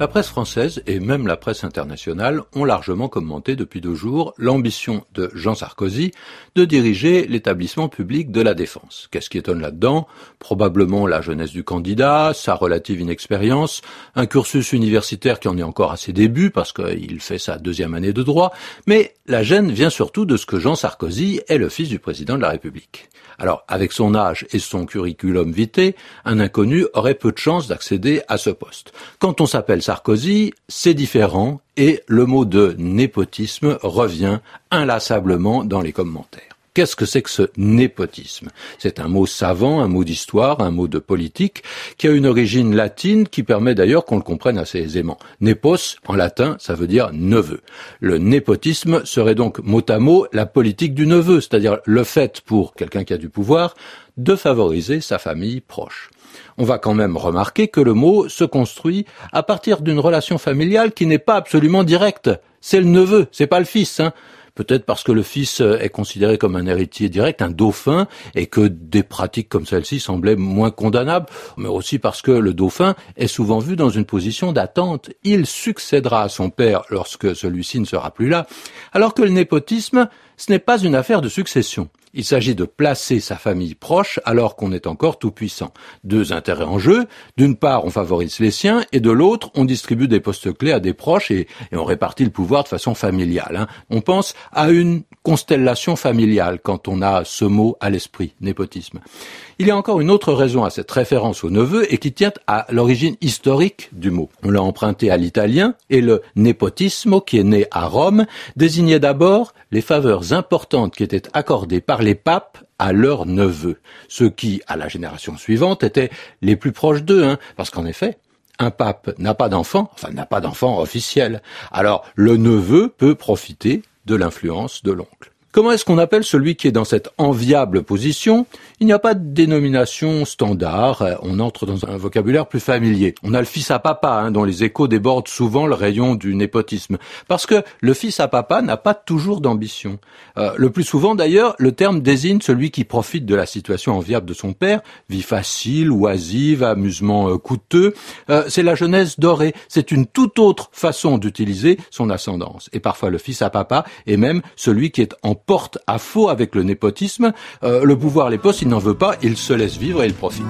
La presse française et même la presse internationale ont largement commenté depuis deux jours l'ambition de Jean Sarkozy de diriger l'établissement public de la défense. Qu'est-ce qui étonne là-dedans? Probablement la jeunesse du candidat, sa relative inexpérience, un cursus universitaire qui en est encore à ses débuts parce qu'il fait sa deuxième année de droit, mais la gêne vient surtout de ce que Jean Sarkozy est le fils du président de la République. Alors, avec son âge et son curriculum vitae, un inconnu aurait peu de chances d'accéder à ce poste. Sarkozy, c'est différent et le mot de népotisme revient inlassablement dans les commentaires. Qu'est-ce que c'est que ce népotisme? C'est un mot savant, un mot d'histoire, un mot de politique, qui a une origine latine qui permet d'ailleurs qu'on le comprenne assez aisément. Nepos, en latin, ça veut dire neveu. Le népotisme serait donc mot à mot la politique du neveu, c'est-à-dire le fait pour quelqu'un qui a du pouvoir de favoriser sa famille proche. On va quand même remarquer que le mot se construit à partir d'une relation familiale qui n'est pas absolument directe. C'est le neveu, c'est pas le fils. Hein peut-être parce que le fils est considéré comme un héritier direct, un dauphin, et que des pratiques comme celle-ci semblaient moins condamnables, mais aussi parce que le dauphin est souvent vu dans une position d'attente. Il succédera à son père lorsque celui-ci ne sera plus là, alors que le népotisme, ce n'est pas une affaire de succession. Il s'agit de placer sa famille proche alors qu'on est encore tout puissant. Deux intérêts en jeu. D'une part, on favorise les siens et de l'autre, on distribue des postes clés à des proches et, on répartit le pouvoir de façon familiale. Hein. On pense à une constellation familiale quand on a ce mot à l'esprit, népotisme. Il y a encore une autre raison à cette référence au neveu et qui tient à l'origine historique du mot. On l'a emprunté à l'italien et le népotisme, qui est né à Rome, désignait d'abord les faveurs importantes qui étaient accordées par les papes à leurs neveux, ceux qui, à la génération suivante, étaient les plus proches d'eux, hein, parce qu'en effet, un pape n'a pas d'enfant, enfin n'a pas d'enfant officiel. Alors le neveu peut profiter de l'influence de l'oncle. Comment est-ce qu'on appelle celui qui est dans cette enviable position? Il n'y a pas de dénomination standard, on entre dans un vocabulaire plus familier. On a le fils à papa, hein, dont les échos débordent souvent le rayon du népotisme. Parce que le fils à papa n'a pas toujours d'ambition. Euh, le plus souvent d'ailleurs, le terme désigne celui qui profite de la situation enviable de son père, vie facile, oisive, amusement euh, coûteux. Euh, c'est la jeunesse dorée, c'est une toute autre façon d'utiliser son ascendance. Et parfois le fils à papa est même celui qui est en porte à faux avec le népotisme. Euh, le pouvoir, les postes, il n'en veut pas, il se laisse vivre et il profite.